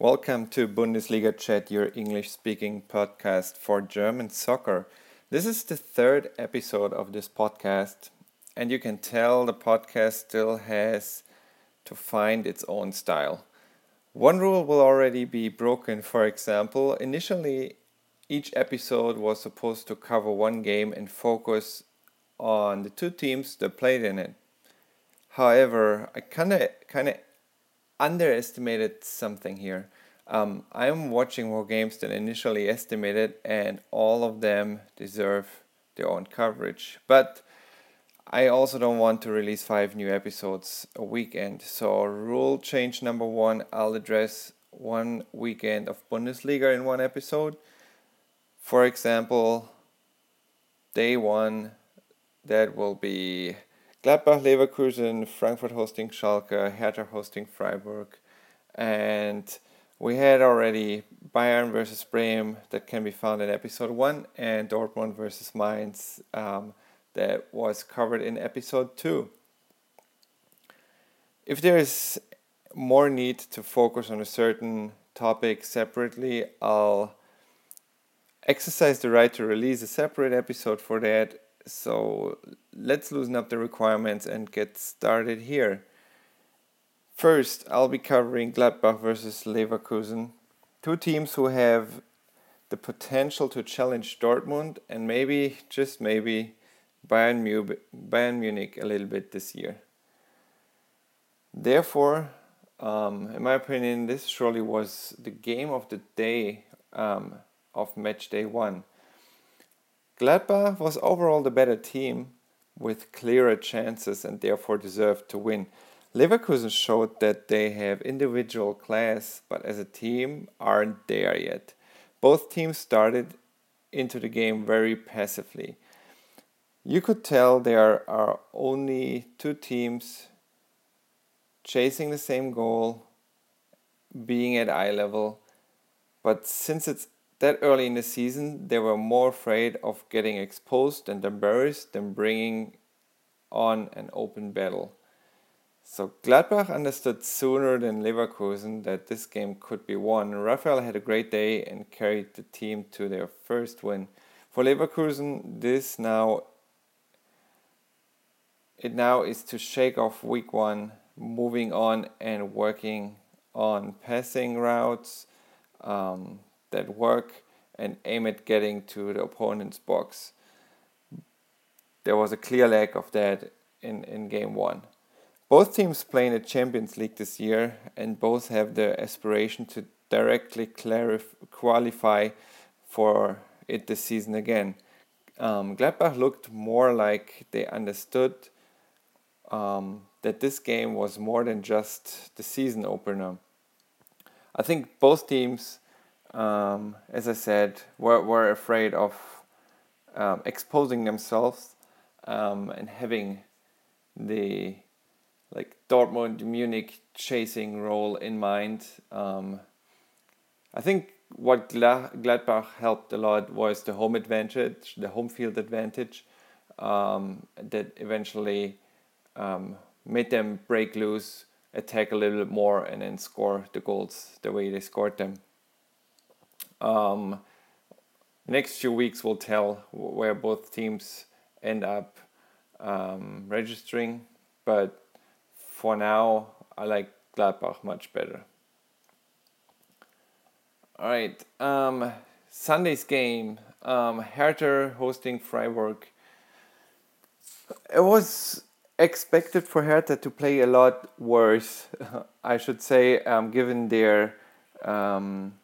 Welcome to Bundesliga Chat, your English speaking podcast for German soccer. This is the third episode of this podcast, and you can tell the podcast still has to find its own style. One rule will already be broken, for example, initially each episode was supposed to cover one game and focus on the two teams that played in it. However, I kind of kind of underestimated something here. Um, I'm watching more games than initially estimated, and all of them deserve their own coverage. But I also don't want to release five new episodes a weekend. So, rule change number one I'll address one weekend of Bundesliga in one episode. For example, day one, that will be Gladbach, Leverkusen, Frankfurt hosting Schalke, Hertha hosting Freiburg, and we had already Bayern versus Bremen that can be found in episode one, and Dortmund versus Mainz um, that was covered in episode two. If there is more need to focus on a certain topic separately, I'll exercise the right to release a separate episode for that so let's loosen up the requirements and get started here. First, I'll be covering Gladbach versus Leverkusen, two teams who have the potential to challenge Dortmund and maybe, just maybe, Bayern, Mu- Bayern Munich a little bit this year. Therefore, um, in my opinion, this surely was the game of the day um, of match day one. Gladbach was overall the better team with clearer chances and therefore deserved to win. Leverkusen showed that they have individual class, but as a team aren't there yet. Both teams started into the game very passively. You could tell there are only two teams chasing the same goal, being at eye level, but since it's that early in the season, they were more afraid of getting exposed and embarrassed than bringing on an open battle. So Gladbach understood sooner than Leverkusen that this game could be won. Raffael had a great day and carried the team to their first win. For Leverkusen, this now it now is to shake off week one, moving on and working on passing routes, um, that work and aim at getting to the opponent's box. There was a clear lack of that in, in game one. Both teams play in the Champions League this year, and both have the aspiration to directly clarif- qualify for it this season again. Um, Gladbach looked more like they understood um, that this game was more than just the season opener. I think both teams um, as I said, were, were afraid of um, exposing themselves um, and having the like Dortmund Munich chasing role in mind. Um, I think what Gladbach helped a lot was the home advantage, the home field advantage, um, that eventually um, made them break loose, attack a little bit more, and then score the goals the way they scored them. Um, next few weeks will tell where both teams end up um, registering, but for now, I like Gladbach much better. All right, um, Sunday's game, um, Hertha hosting Freiburg. It was expected for Hertha to play a lot worse, I should say, um, given their um,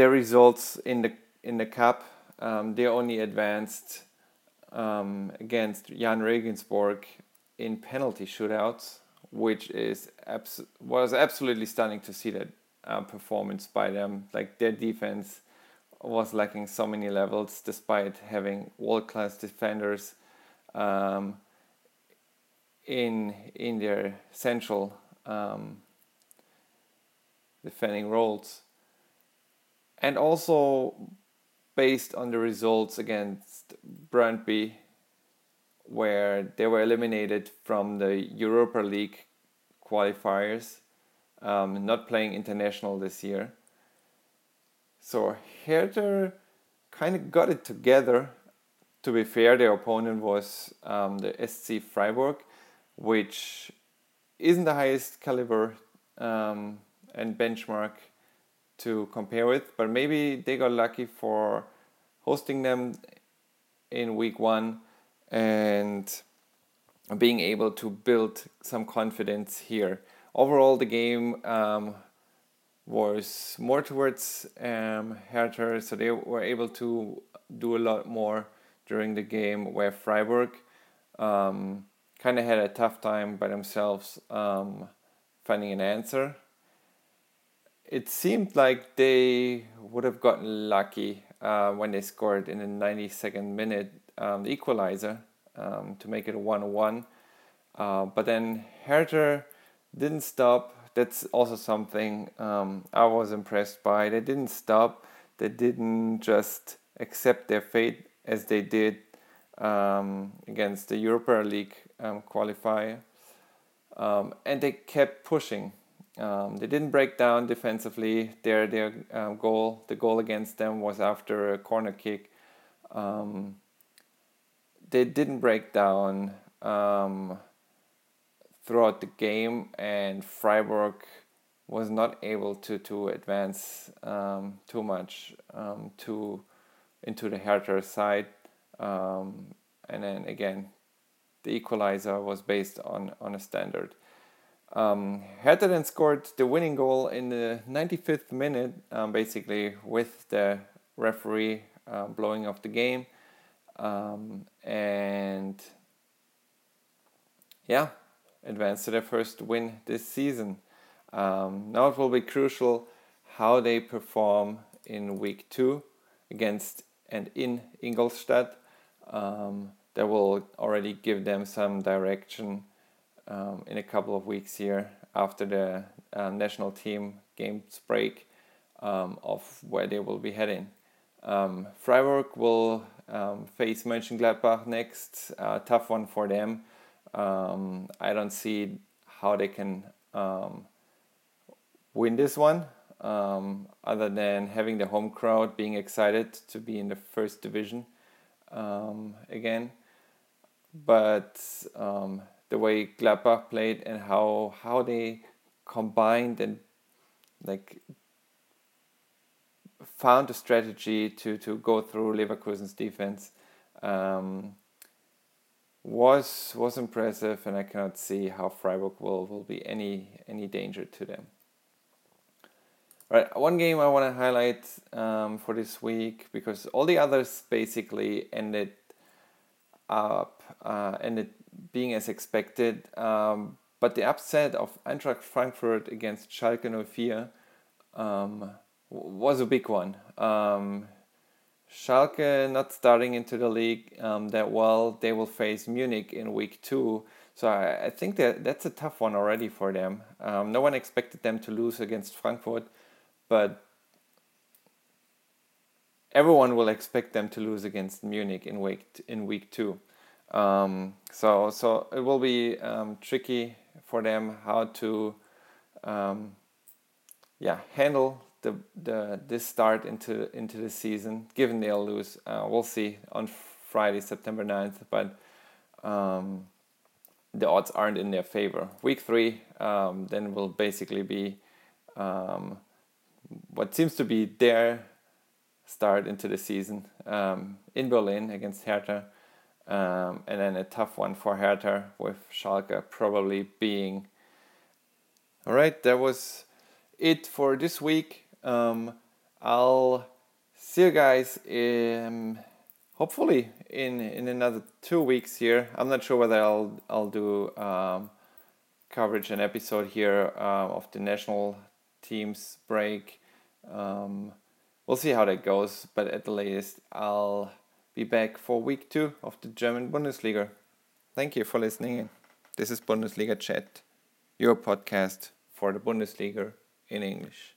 their results in the in the cup. Um, they only advanced um, against Jahn Regensburg in penalty shootouts, which is abs- was absolutely stunning to see that uh, performance by them. Like their defense was lacking so many levels, despite having world class defenders um, in in their central um, defending roles and also based on the results against Brøndby, where they were eliminated from the Europa League qualifiers. um, not playing international this year. So Hertha kind of got it together. To be fair, their opponent was um, the SC Freiburg, which isn't the highest caliber um, and benchmark to compare with, but maybe they got lucky for hosting them in week one and being able to build some confidence here. Overall, the game um, was more towards um, Hertha, so they were able to do a lot more during the game, where Freiburg um, kind of had a tough time by themselves um, finding an answer. It seemed like they would have gotten lucky uh, when they scored in the 92nd minute um, the equalizer um, to make it a 1 1. Uh, but then Hertha didn't stop. That's also something um, I was impressed by. They didn't stop, they didn't just accept their fate as they did um, against the Europa League um, qualifier. Um, and they kept pushing. Um, they didn't break down defensively. Their their uh, goal, the goal against them, was after a corner kick. Um, they didn't break down um, throughout the game, and Freiburg was not able to to advance um, too much um, to into the Hertha side. And then again, the equalizer was based on on a standard. Um, Hertha then scored the winning goal in the 95th minute, um, basically with the referee uh, blowing off the game. Um, and yeah, advanced to their first win this season. Um, now it will be crucial how they perform in week two against and in Ingolstadt. Um, that will already give them some direction um, in a couple of weeks here after the uh, national team games break um, of where they will be heading. Um, Freiburg will um, face Mönchengladbach next, uh, tough one for them. Um, I don't see how they can um, win this one other than having the home crowd being excited to be in the first division again. But the way Gladbach played and how how they combined and like found a strategy to to go through Leverkusen's defense um, was was impressive, and I cannot see how Freiburg will will be any any danger to them. Right, one game I want to highlight um, for this week because all the others basically ended up uh, ended being as expected. Um, but the upset of Eintracht Frankfurt against Schalke 04 um, was a big one. Um, Schalke not starting into the league um, that well. They will face Munich in week two. So I, I think that that's a tough one already for them. Um, no one expected them to lose against Frankfurt, but everyone will expect them to lose against Munich in week in week two. Um, so so it will be um, tricky for them how to um, yeah handle the the this start into into the season given they'll lose. Uh, we'll see on Friday September 9th but um, the odds aren't in their favor. Week three um, then will basically be um, what seems to be their start into the season in Berlin against Hertha um, and then a tough one for Hertha with Schalke probably being. All right, that was it for this week. Um, I'll see you guys in, hopefully in in another two weeks here. I'm not sure whether I'll I'll do um, coverage an episode here uh, of the national teams break. Um, we'll see how that goes, but at the latest I'll be back for week two of the German Bundesliga. Thank you for listening in. This is Bundesliga Chat, your podcast for the Bundesliga in English.